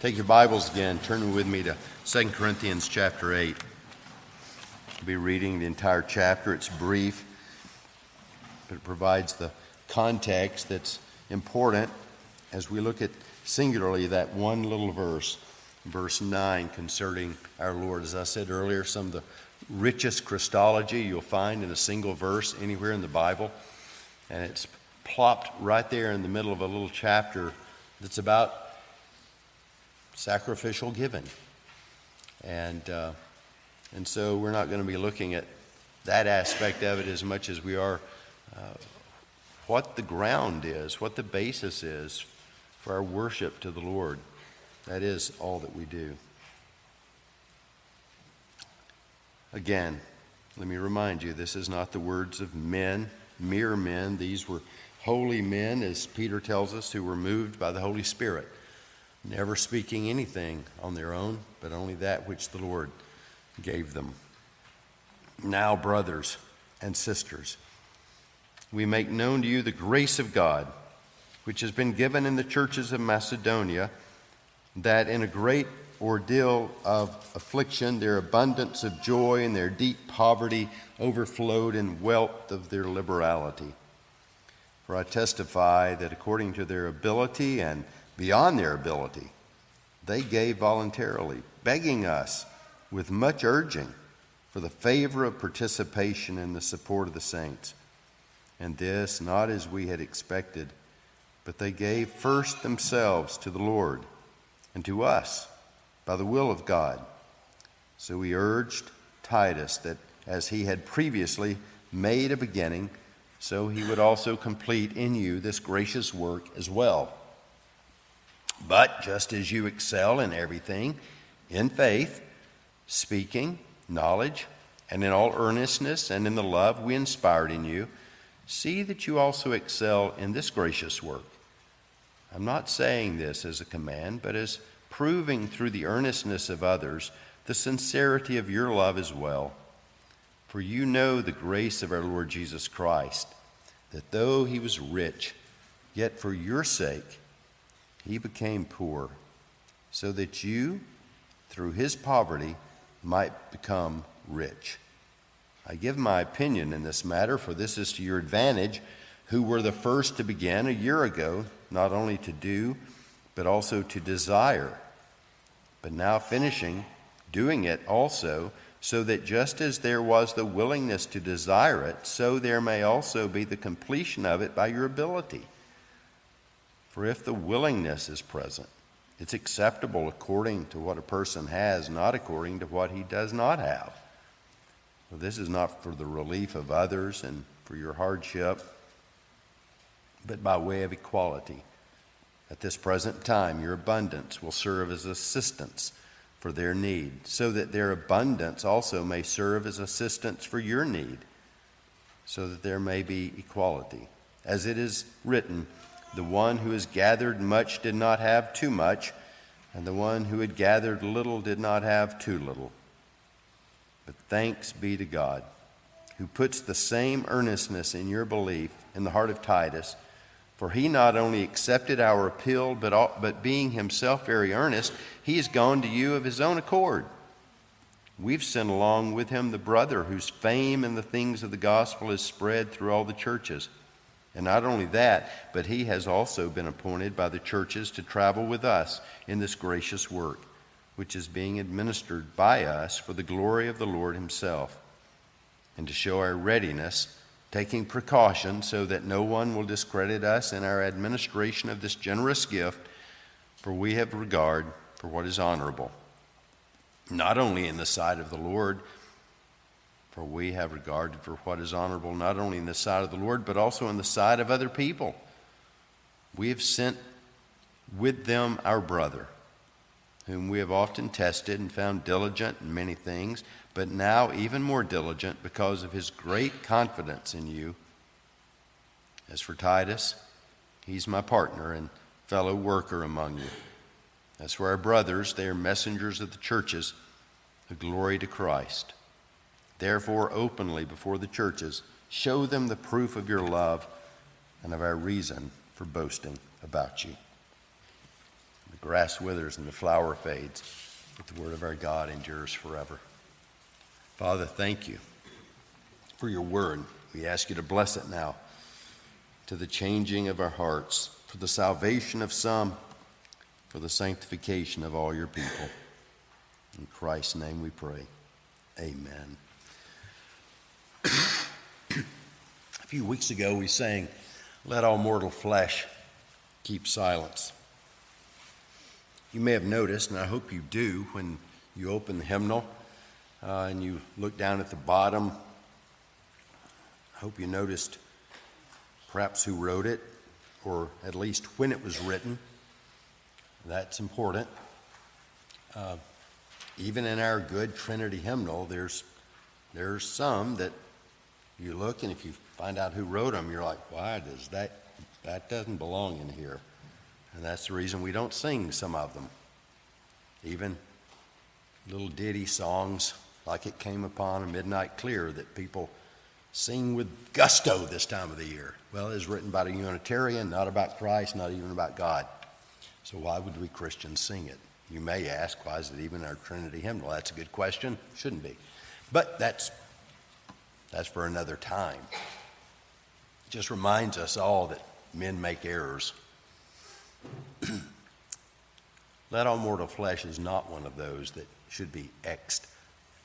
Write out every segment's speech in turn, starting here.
Take your Bibles again, turn with me to 2 Corinthians chapter 8. I'll be reading the entire chapter. It's brief, but it provides the context that's important as we look at singularly that one little verse, verse 9, concerning our Lord. As I said earlier, some of the richest Christology you'll find in a single verse anywhere in the Bible. And it's plopped right there in the middle of a little chapter that's about sacrificial giving. And, uh, and so we're not going to be looking at that aspect of it as much as we are uh, what the ground is, what the basis is for our worship to the Lord. That is all that we do. Again, let me remind you this is not the words of men, mere men. These were holy men, as Peter tells us, who were moved by the Holy Spirit never speaking anything on their own, but only that which the Lord gave them. Now, brothers and sisters, we make known to you the grace of God, which has been given in the churches of Macedonia, that in a great ordeal of affliction, their abundance of joy and their deep poverty overflowed in wealth of their liberality. For I testify that according to their ability and beyond their ability. They gave voluntarily, begging us with much urging for the favor of participation in the support of the saints. And this not as we had expected, but they gave first themselves to the Lord and to us by the will of God. So we urged Titus that as he had previously made a beginning, so he would also complete in you this gracious work as well. But just as you excel in everything, in faith, speaking, knowledge, and in all earnestness and in the love we inspired in you, see that you also excel in this gracious work. I'm not saying this as a command, but as proving through the earnestness of others the sincerity of your love as well. For you know the grace of our Lord Jesus Christ, that though he was rich, yet for your sake, he became poor so that you, through his poverty, might become rich. I give my opinion in this matter, for this is to your advantage, who were the first to begin a year ago, not only to do, but also to desire, but now finishing, doing it also, so that just as there was the willingness to desire it, so there may also be the completion of it by your ability. For if the willingness is present, it's acceptable according to what a person has, not according to what he does not have. Well, this is not for the relief of others and for your hardship, but by way of equality. At this present time, your abundance will serve as assistance for their need, so that their abundance also may serve as assistance for your need, so that there may be equality. As it is written, the one who has gathered much did not have too much, and the one who had gathered little did not have too little. But thanks be to God, who puts the same earnestness in your belief in the heart of Titus. For he not only accepted our appeal, but, but being himself very earnest, he has gone to you of his own accord. We've sent along with him the brother whose fame in the things of the gospel is spread through all the churches. And not only that, but he has also been appointed by the churches to travel with us in this gracious work, which is being administered by us for the glory of the Lord himself, and to show our readiness, taking precaution so that no one will discredit us in our administration of this generous gift, for we have regard for what is honorable, not only in the sight of the Lord, for we have regard for what is honorable not only in the sight of the Lord, but also in the sight of other people. We have sent with them our brother, whom we have often tested and found diligent in many things, but now even more diligent because of his great confidence in you. As for Titus, he's my partner and fellow worker among you. As for our brothers, they are messengers of the churches, a glory to Christ. Therefore, openly before the churches, show them the proof of your love and of our reason for boasting about you. The grass withers and the flower fades, but the word of our God endures forever. Father, thank you for your word. We ask you to bless it now to the changing of our hearts, for the salvation of some, for the sanctification of all your people. In Christ's name we pray. Amen. A few weeks ago, we sang, Let All Mortal Flesh Keep Silence. You may have noticed, and I hope you do, when you open the hymnal uh, and you look down at the bottom, I hope you noticed perhaps who wrote it, or at least when it was written. That's important. Uh, even in our good Trinity hymnal, there's, there's some that you look and if you find out who wrote them, you're like, why does that, that doesn't belong in here. And that's the reason we don't sing some of them. Even little ditty songs like it came upon a midnight clear that people sing with gusto this time of the year. Well, it's written by a Unitarian, not about Christ, not even about God. So why would we Christians sing it? You may ask, why is it even our Trinity hymnal? That's a good question. Shouldn't be. But that's, that's for another time. It just reminds us all that men make errors. Let all mortal flesh is not one of those that should be Xed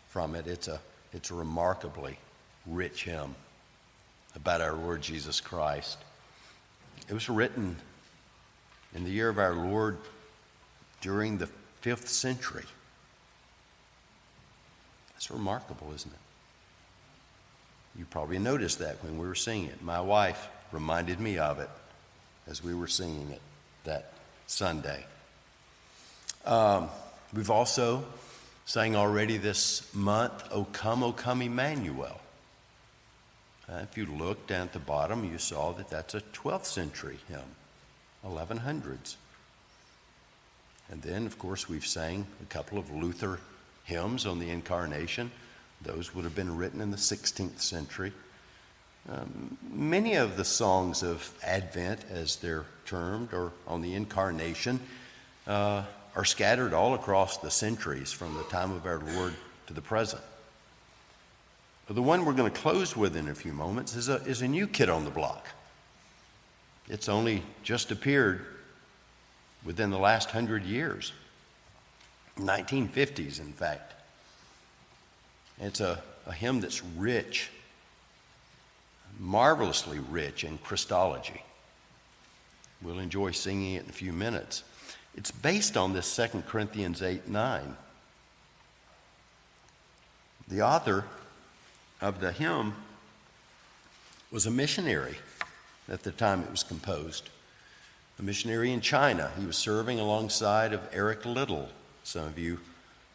from it. It's a, it's a remarkably rich hymn about our Lord Jesus Christ. It was written in the year of our Lord during the fifth century. That's remarkable, isn't it? You probably noticed that when we were singing it. My wife reminded me of it as we were singing it that Sunday. Um, we've also sang already this month, O come, O come, Emmanuel. Uh, if you look down at the bottom, you saw that that's a 12th century hymn, 1100s. And then, of course, we've sang a couple of Luther hymns on the Incarnation. Those would have been written in the 16th century. Um, many of the songs of Advent, as they're termed, or on the Incarnation, uh, are scattered all across the centuries from the time of our Lord to the present. The one we're going to close with in a few moments is a, is a new kid on the block. It's only just appeared within the last hundred years, 1950s, in fact. It's a, a hymn that's rich, marvelously rich in Christology. We'll enjoy singing it in a few minutes. It's based on this 2 Corinthians 8 9. The author of the hymn was a missionary at the time it was composed, a missionary in China. He was serving alongside of Eric Liddell. Some of you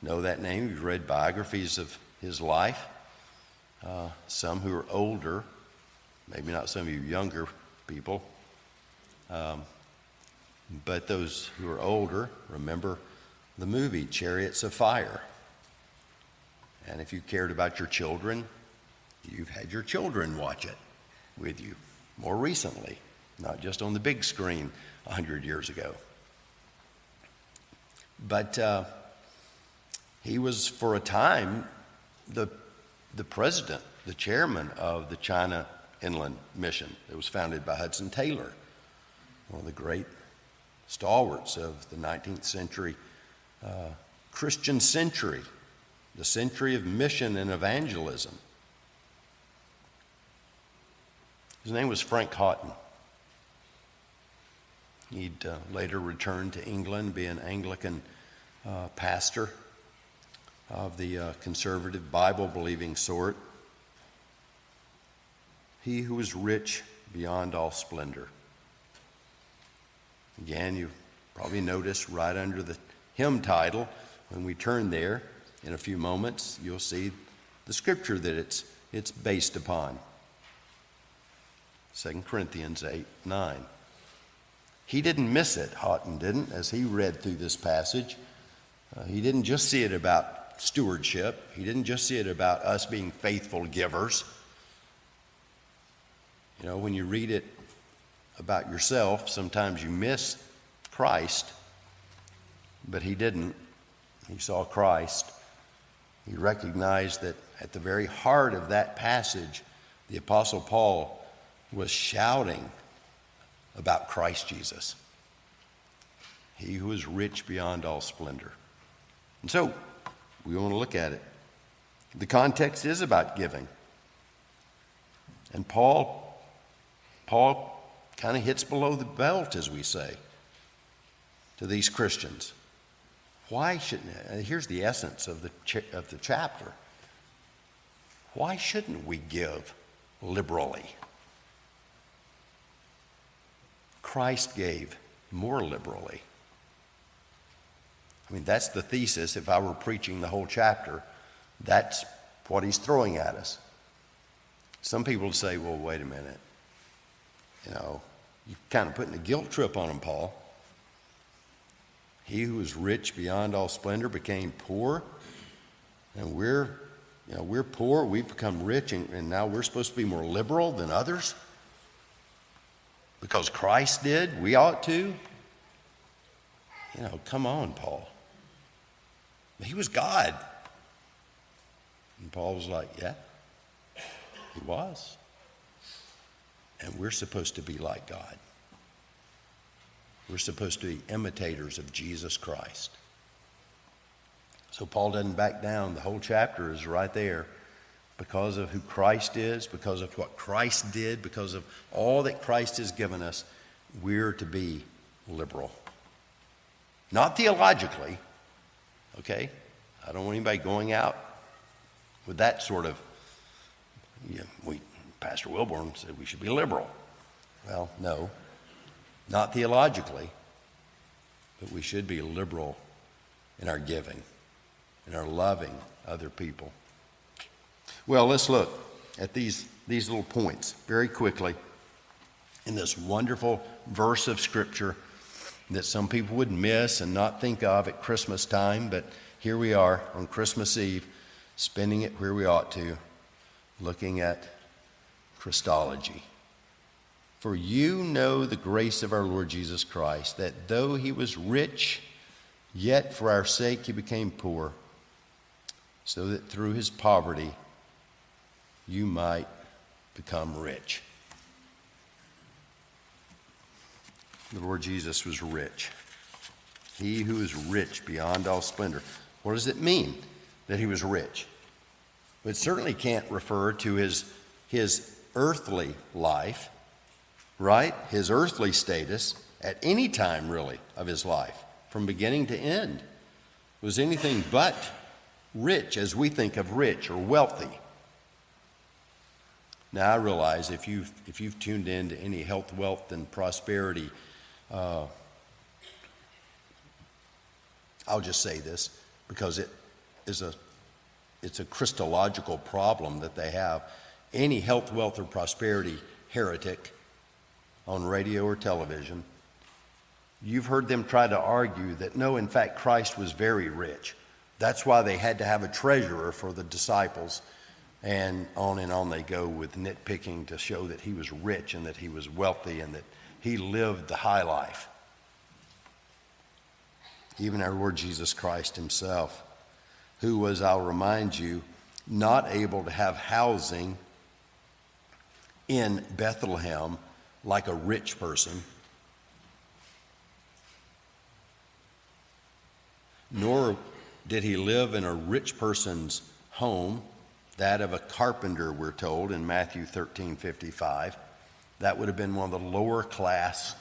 know that name. You've read biographies of his life. Uh, some who are older, maybe not some of you younger people, um, but those who are older remember the movie Chariots of Fire. And if you cared about your children, You've had your children watch it with you more recently, not just on the big screen 100 years ago. But uh, he was, for a time, the, the president, the chairman of the China Inland Mission that was founded by Hudson Taylor, one of the great stalwarts of the 19th century uh, Christian century, the century of mission and evangelism. His name was Frank Houghton. He'd uh, later return to England, be an Anglican uh, pastor of the uh, conservative, Bible believing sort. He who is rich beyond all splendor. Again, you probably notice right under the hymn title, when we turn there in a few moments, you'll see the scripture that it's, it's based upon. 2 Corinthians 8 9. He didn't miss it, Houghton didn't, as he read through this passage. Uh, he didn't just see it about stewardship, he didn't just see it about us being faithful givers. You know, when you read it about yourself, sometimes you miss Christ but he didn't. He saw Christ. He recognized that at the very heart of that passage, the Apostle Paul was shouting about Christ Jesus, he who is rich beyond all splendor. And so, we want to look at it. The context is about giving. And Paul, Paul kind of hits below the belt, as we say, to these Christians. Why shouldn't, here's the essence of the, of the chapter. Why shouldn't we give liberally? Christ gave more liberally. I mean, that's the thesis. If I were preaching the whole chapter, that's what he's throwing at us. Some people say, well, wait a minute. You know, you're kind of putting a guilt trip on him, Paul. He who was rich beyond all splendor became poor, and we're, you know, we're poor. We've become rich, and, and now we're supposed to be more liberal than others because Christ did. We ought to. You know, come on, Paul. He was God. And Paul was like, Yeah, he was. And we're supposed to be like God. We're supposed to be imitators of Jesus Christ. So Paul doesn't back down. The whole chapter is right there because of who Christ is, because of what Christ did, because of all that Christ has given us. We're to be liberal. Not theologically, okay? I don't want anybody going out with that sort of, yeah, we, Pastor Wilborn said we should be liberal. Well, no, not theologically, but we should be liberal in our giving, in our loving other people. Well, let's look at these, these little points very quickly in this wonderful verse of Scripture that some people would miss and not think of at Christmas time, but here we are on Christmas Eve, spending it where we ought to, looking at Christology. For you know the grace of our Lord Jesus Christ, that though he was rich, yet for our sake he became poor, so that through his poverty you might become rich. The Lord Jesus was rich. He who is rich beyond all splendor. What does it mean that he was rich? It certainly can't refer to his, his earthly life right? His earthly status at any time, really, of his life, from beginning to end, was anything but rich as we think of rich or wealthy. Now, I realize if you've, if you've tuned in to any health, wealth, and prosperity, uh, I'll just say this because it is a, it's a Christological problem that they have. Any health, wealth, or prosperity heretic on radio or television, you've heard them try to argue that no, in fact, Christ was very rich. That's why they had to have a treasurer for the disciples. And on and on they go with nitpicking to show that he was rich and that he was wealthy and that he lived the high life. Even our Lord Jesus Christ himself, who was, I'll remind you, not able to have housing in Bethlehem like a rich person, nor did he live in a rich person's home, that of a carpenter, we're told in Matthew 13 55. That would have been one of the lower class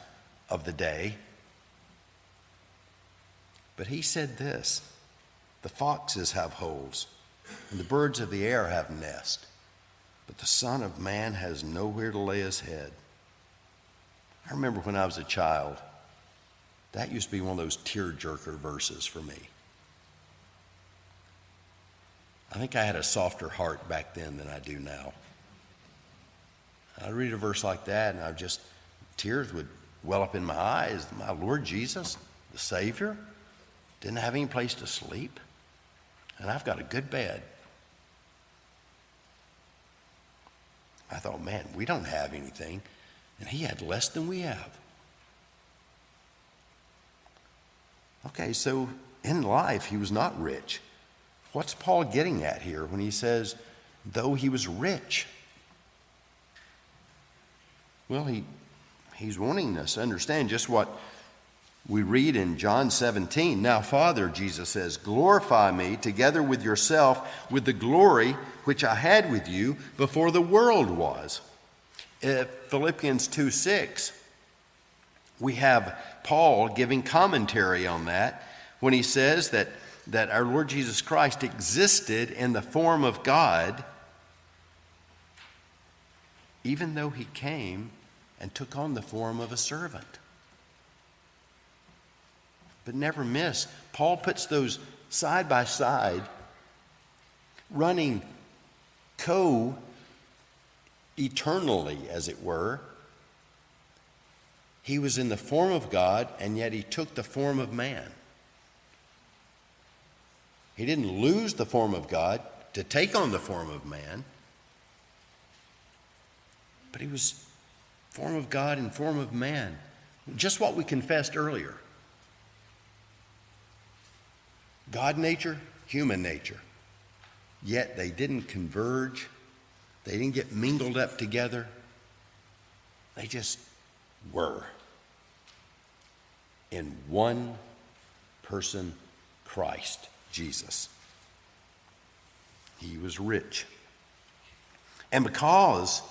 of the day. But he said this the foxes have holes, and the birds of the air have nests, but the Son of Man has nowhere to lay his head. I remember when I was a child, that used to be one of those tear-jerker verses for me. I think I had a softer heart back then than I do now. I'd read a verse like that, and I just, tears would well up in my eyes. My Lord Jesus, the Savior, didn't have any place to sleep, and I've got a good bed. I thought, man, we don't have anything. And he had less than we have. Okay, so in life, he was not rich. What's Paul getting at here when he says, though he was rich? Well, he, he's wanting us to understand just what we read in John 17. Now, Father, Jesus says, glorify me together with yourself with the glory which I had with you before the world was. Uh, Philippians 2 6, we have Paul giving commentary on that when he says that, that our Lord Jesus Christ existed in the form of God, even though he came and took on the form of a servant. But never miss, Paul puts those side by side, running co eternally, as it were. He was in the form of God, and yet he took the form of man. He didn't lose the form of God to take on the form of man, but he was form of God and form of man. Just what we confessed earlier. God nature, human nature. Yet they didn't converge, they didn't get mingled up together. They just were in one person, Christ Jesus. He was rich. And because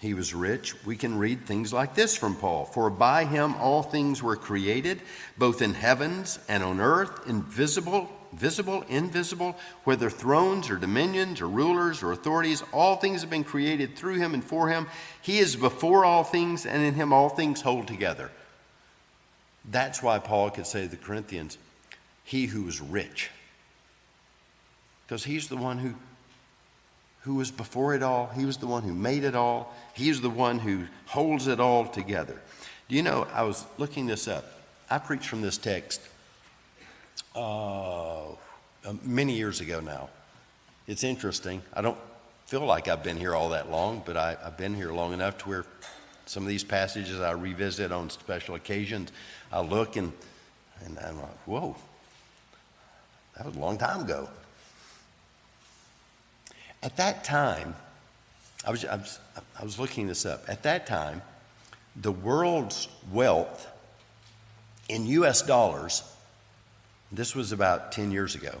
he was rich, we can read things like this from Paul For by him all things were created, both in heavens and on earth, invisible, visible, invisible, whether thrones or dominions or rulers or authorities, all things have been created through him and for him. He is before all things, and in him all things hold together. That's why Paul could say to the Corinthians, He who is rich. Because he's the one who who was before it all. He was the one who made it all. He's the one who holds it all together. Do you know, I was looking this up. I preached from this text uh, many years ago now. It's interesting. I don't feel like I've been here all that long, but I, have been here long enough to where some of these passages I revisit on special occasions. I look and, and I'm like, whoa, that was a long time ago. At that time, I was, I was, I was looking this up. At that time, the world's wealth in US dollars, this was about 10 years ago,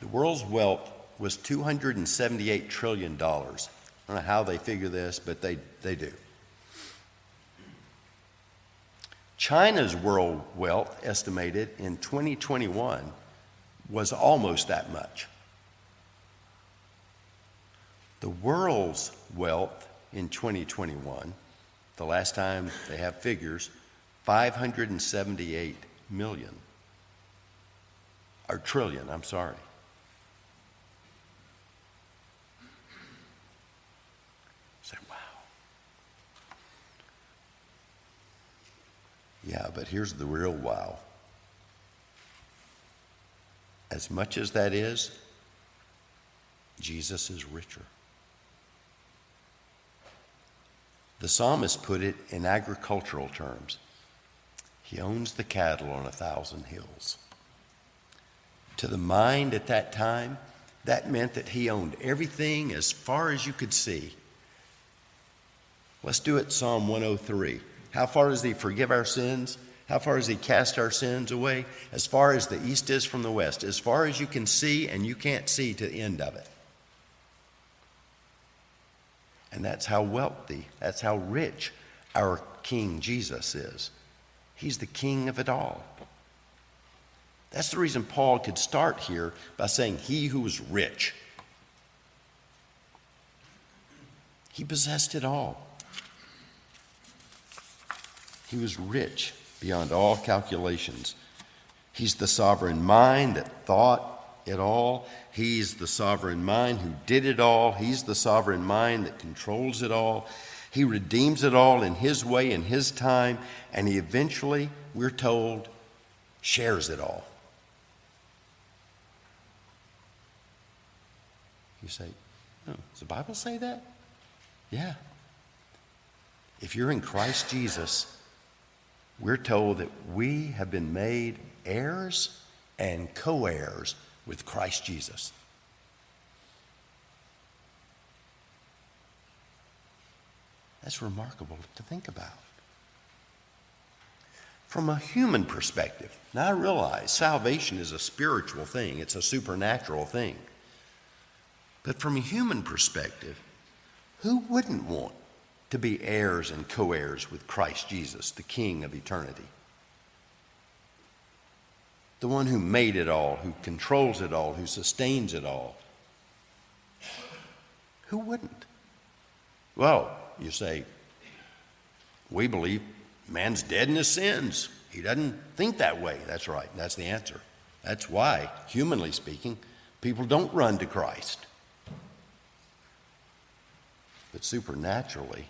the world's wealth was $278 trillion. I don't know how they figure this, but they, they do. China's world wealth, estimated in 2021, was almost that much. The world's wealth in 2021, the last time they have figures, 578 million. Or trillion, I'm sorry. Say, wow. Yeah, but here's the real wow. As much as that is, Jesus is richer. The psalmist put it in agricultural terms He owns the cattle on a thousand hills. To the mind at that time, that meant that he owned everything as far as you could see. Let's do it, Psalm 103. How far does he forgive our sins? How far does he cast our sins away? As far as the east is from the west, as far as you can see, and you can't see to the end of it. And that's how wealthy, that's how rich our King Jesus is. He's the king of it all. That's the reason Paul could start here by saying, He who is rich. He possessed it all. He was rich beyond all calculations. He's the sovereign mind that thought it all. He's the sovereign mind who did it all. He's the sovereign mind that controls it all. He redeems it all in His way, in His time, and He eventually, we're told, shares it all. You say, oh, does the Bible say that? Yeah. If you're in Christ Jesus, we're told that we have been made heirs and co heirs with Christ Jesus. That's remarkable to think about. From a human perspective, now I realize salvation is a spiritual thing, it's a supernatural thing. But from a human perspective, who wouldn't want to be heirs and co heirs with Christ Jesus, the King of eternity? The one who made it all, who controls it all, who sustains it all. Who wouldn't? Well, you say, we believe man's dead in his sins. He doesn't think that way. That's right. That's the answer. That's why, humanly speaking, people don't run to Christ. But supernaturally,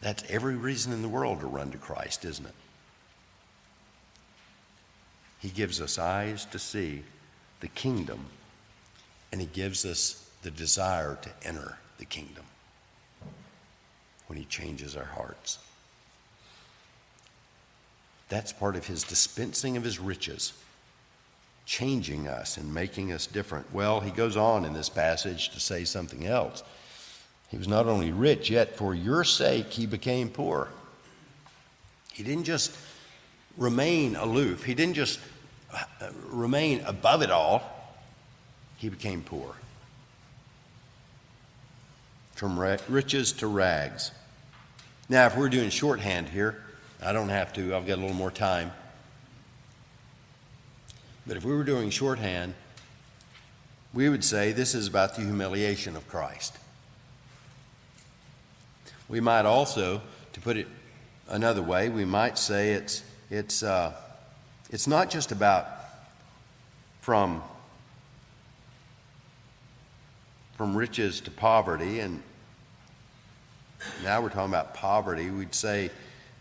that's every reason in the world to run to Christ, isn't it? He gives us eyes to see the kingdom, and He gives us the desire to enter the kingdom when He changes our hearts. That's part of His dispensing of His riches, changing us and making us different. Well, He goes on in this passage to say something else. He was not only rich, yet for your sake He became poor. He didn't just remain aloof, He didn't just uh, remain above it all, He became poor from riches to rags. Now, if we're doing shorthand here, I don't have to, I've got a little more time. But if we were doing shorthand, we would say this is about the humiliation of Christ. We might also, to put it another way, we might say it's, it's, uh, it's not just about from, from riches to poverty and now we're talking about poverty, we'd say,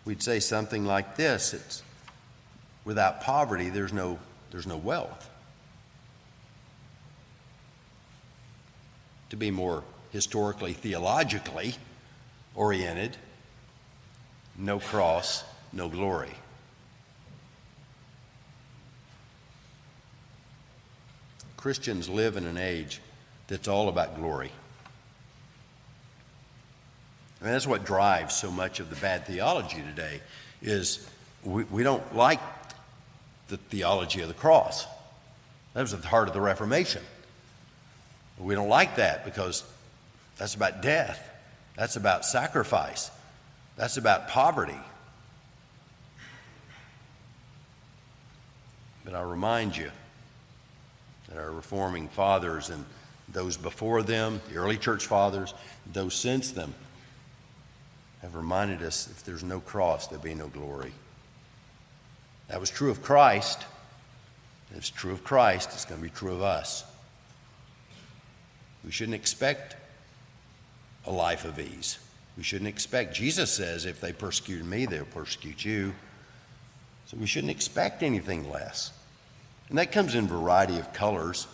we'd say something like this it's, without poverty, there's no, there's no wealth. To be more historically, theologically oriented, no cross, no glory. Christians live in an age that's all about glory. I mean, that's what drives so much of the bad theology today is we, we don't like the theology of the cross. That was at the heart of the Reformation. We don't like that because that's about death. That's about sacrifice. That's about poverty. But I remind you that our reforming fathers and those before them, the early church fathers, those since them, have reminded us if there's no cross, there'll be no glory. That was true of Christ. If it's true of Christ, it's going to be true of us. We shouldn't expect a life of ease. We shouldn't expect, Jesus says, if they persecute me, they'll persecute you. So we shouldn't expect anything less. And that comes in variety of colors.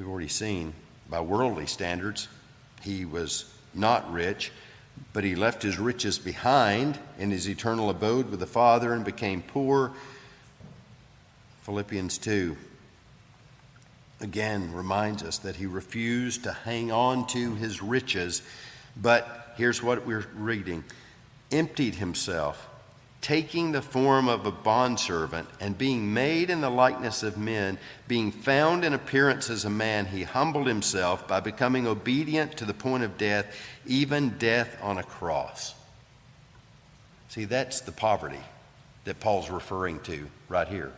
we've already seen by worldly standards, he was not rich, but he left his riches behind in his eternal abode with the Father and became poor. Philippians 2 again reminds us that he refused to hang on to his riches, but here's what we're reading emptied himself taking the form of a bondservant and being made in the likeness of men, being found in appearance as a man, he humbled himself by becoming obedient to the point of death, even death on a cross. See, that's the poverty that Paul's referring to right here.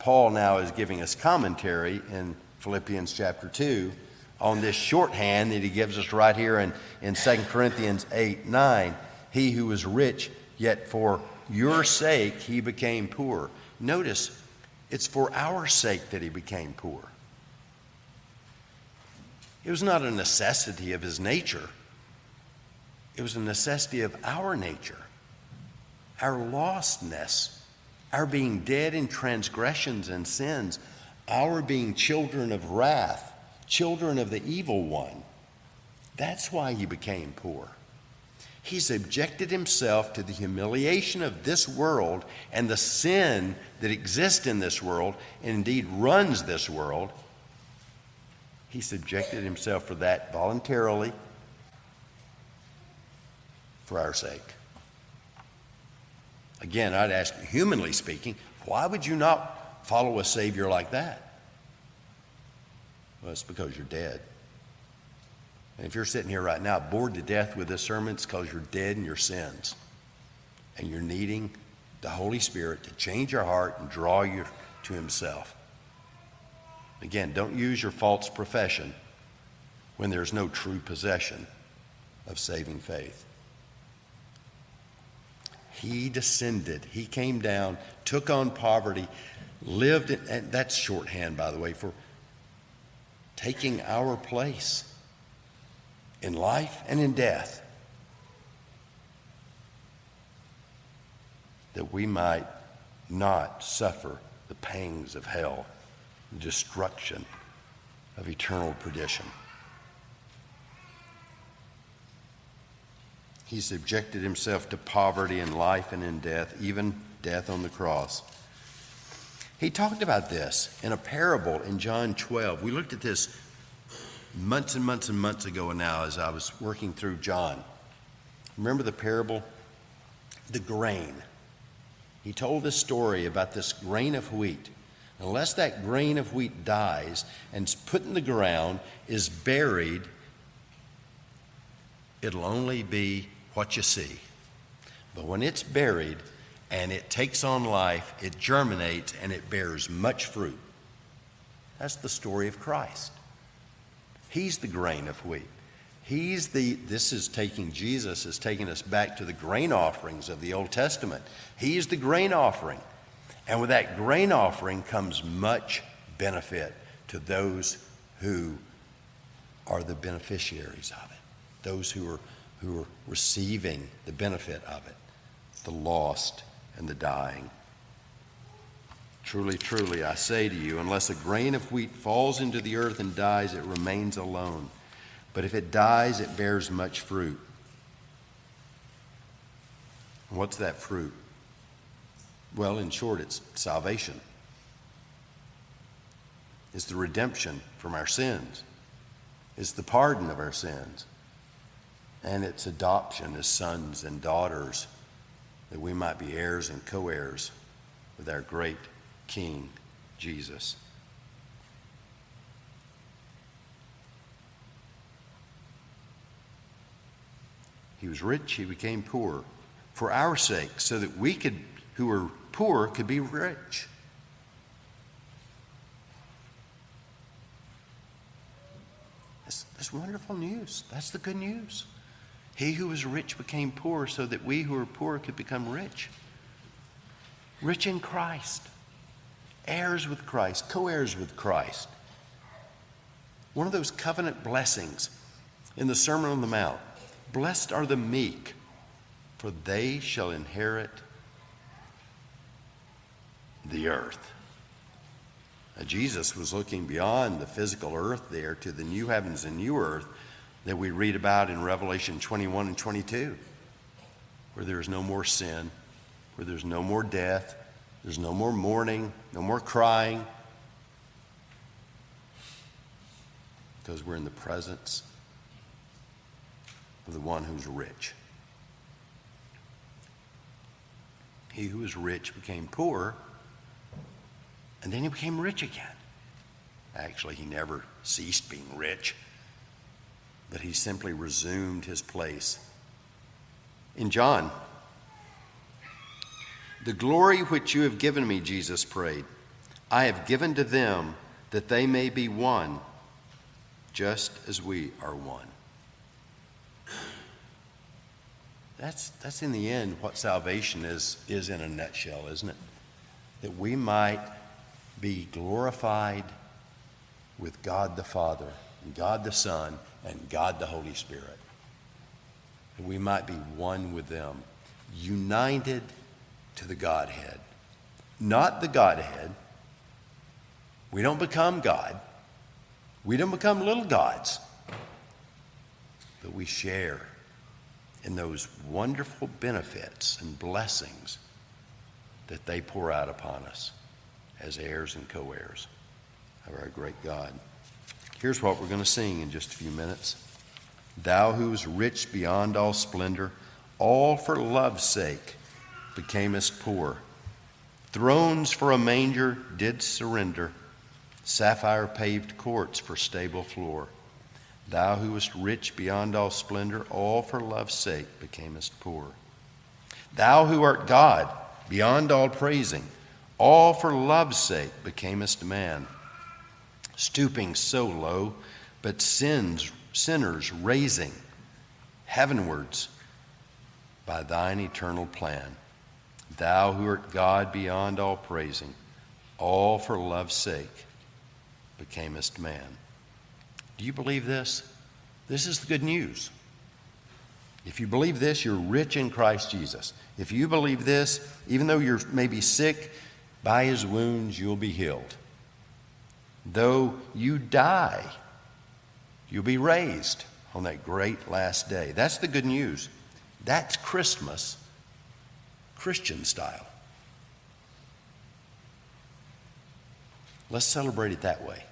Paul now is giving us commentary in Philippians chapter 2 on this shorthand that he gives us right here in, in 2 Corinthians 8 9. He who was rich Yet for your sake he became poor. Notice, it's for our sake that he became poor. It was not a necessity of his nature, it was a necessity of our nature, our lostness, our being dead in transgressions and sins, our being children of wrath, children of the evil one. That's why he became poor. He subjected himself to the humiliation of this world and the sin that exists in this world, and indeed runs this world. He subjected himself for that voluntarily for our sake. Again, I'd ask humanly speaking, why would you not follow a Savior like that? Well, it's because you're dead. And if you're sitting here right now bored to death with this sermon, it's because you're dead in your sins. And you're needing the Holy Spirit to change your heart and draw you to Himself. Again, don't use your false profession when there's no true possession of saving faith. He descended, He came down, took on poverty, lived, in, and that's shorthand, by the way, for taking our place in life and in death, that we might not suffer the pangs of hell, the destruction of eternal perdition. He subjected himself to poverty in life and in death, even death on the cross. He talked about this in a parable in John 12. We looked at this months and months and months ago now as I was working through John. Remember the parable? The grain. He told this story about this grain of wheat. Unless that grain of wheat dies and is put in the ground, is buried, it'll only be what you see. But when it's buried and it takes on life, it germinates and it bears much fruit. That's the story of Christ. He's the grain of wheat. He's the, this is taking, Jesus is taking us back to the grain offerings of the Old Testament. He's the grain offering. And with that grain offering comes much benefit to those who are the beneficiaries of it, those who are, who are receiving the benefit of it, the lost and the dying. Truly, truly, I say to you, unless a grain of wheat falls into the earth and dies, it remains alone. But if it dies, it bears much fruit. What's that fruit? Well, in short, it's salvation. It's the redemption from our sins. It's the pardon of our sins. And it's adoption as sons and daughters that we might be heirs and co heirs with our great King Jesus. He was rich, he became poor for our sake, so that we could, who were poor, could be rich. That's, that's wonderful news. That's the good news. He who was rich became poor so that we who are poor could become rich. Rich in Christ heirs with Christ, co heirs with Christ. One of those covenant blessings in the Sermon on the Mount Blessed are the meek, for they shall inherit the earth. Now, Jesus was looking beyond the physical earth there to the new heavens and new earth that we read about in Revelation 21 and 22, where there is no more sin, where there's no more death, there's no more mourning, no more crying, because we're in the presence of the one who's rich. He who was rich became poor, and then he became rich again. Actually, he never ceased being rich, but he simply resumed his place. In John the glory which you have given me, Jesus prayed, I have given to them that they may be one, just as we are one. That's, that's in the end what salvation is, is in a nutshell, isn't it? That we might be glorified with God the Father, and God the Son, and God the Holy Spirit. That we might be one with them, united to the Godhead. Not the Godhead. We don't become God. We don't become little gods. but we share in those wonderful benefits and blessings that they pour out upon us as heirs and co heirs of our great God. Here's what we're going to sing in just a few minutes Thou who's rich beyond all splendor, all for love's sake becamest poor. Thrones for a manger did surrender, sapphire paved courts for stable floor. Thou who wast rich beyond all splendor, all for love's sake becamest poor. Thou who art God, beyond all praising, all for love's sake becamest man. Stooping so low, but sins, sinners raising heavenwards by thine eternal plan. Thou who art God beyond all praising, all for love's sake becamest man. Do you believe this? This is the good news. If you believe this, you're rich in Christ Jesus. If you believe this, even though you're maybe sick, by his wounds you'll be healed. Though you die, you'll be raised on that great last day. That's the good news. That's Christmas, Christian style. Let's celebrate it that way.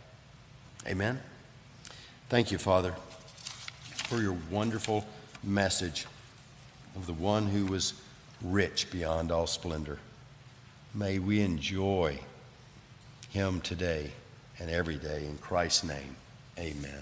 Amen. Thank you, Father, for your wonderful message of the one who was rich beyond all splendor. May we enjoy him today and every day. In Christ's name, amen.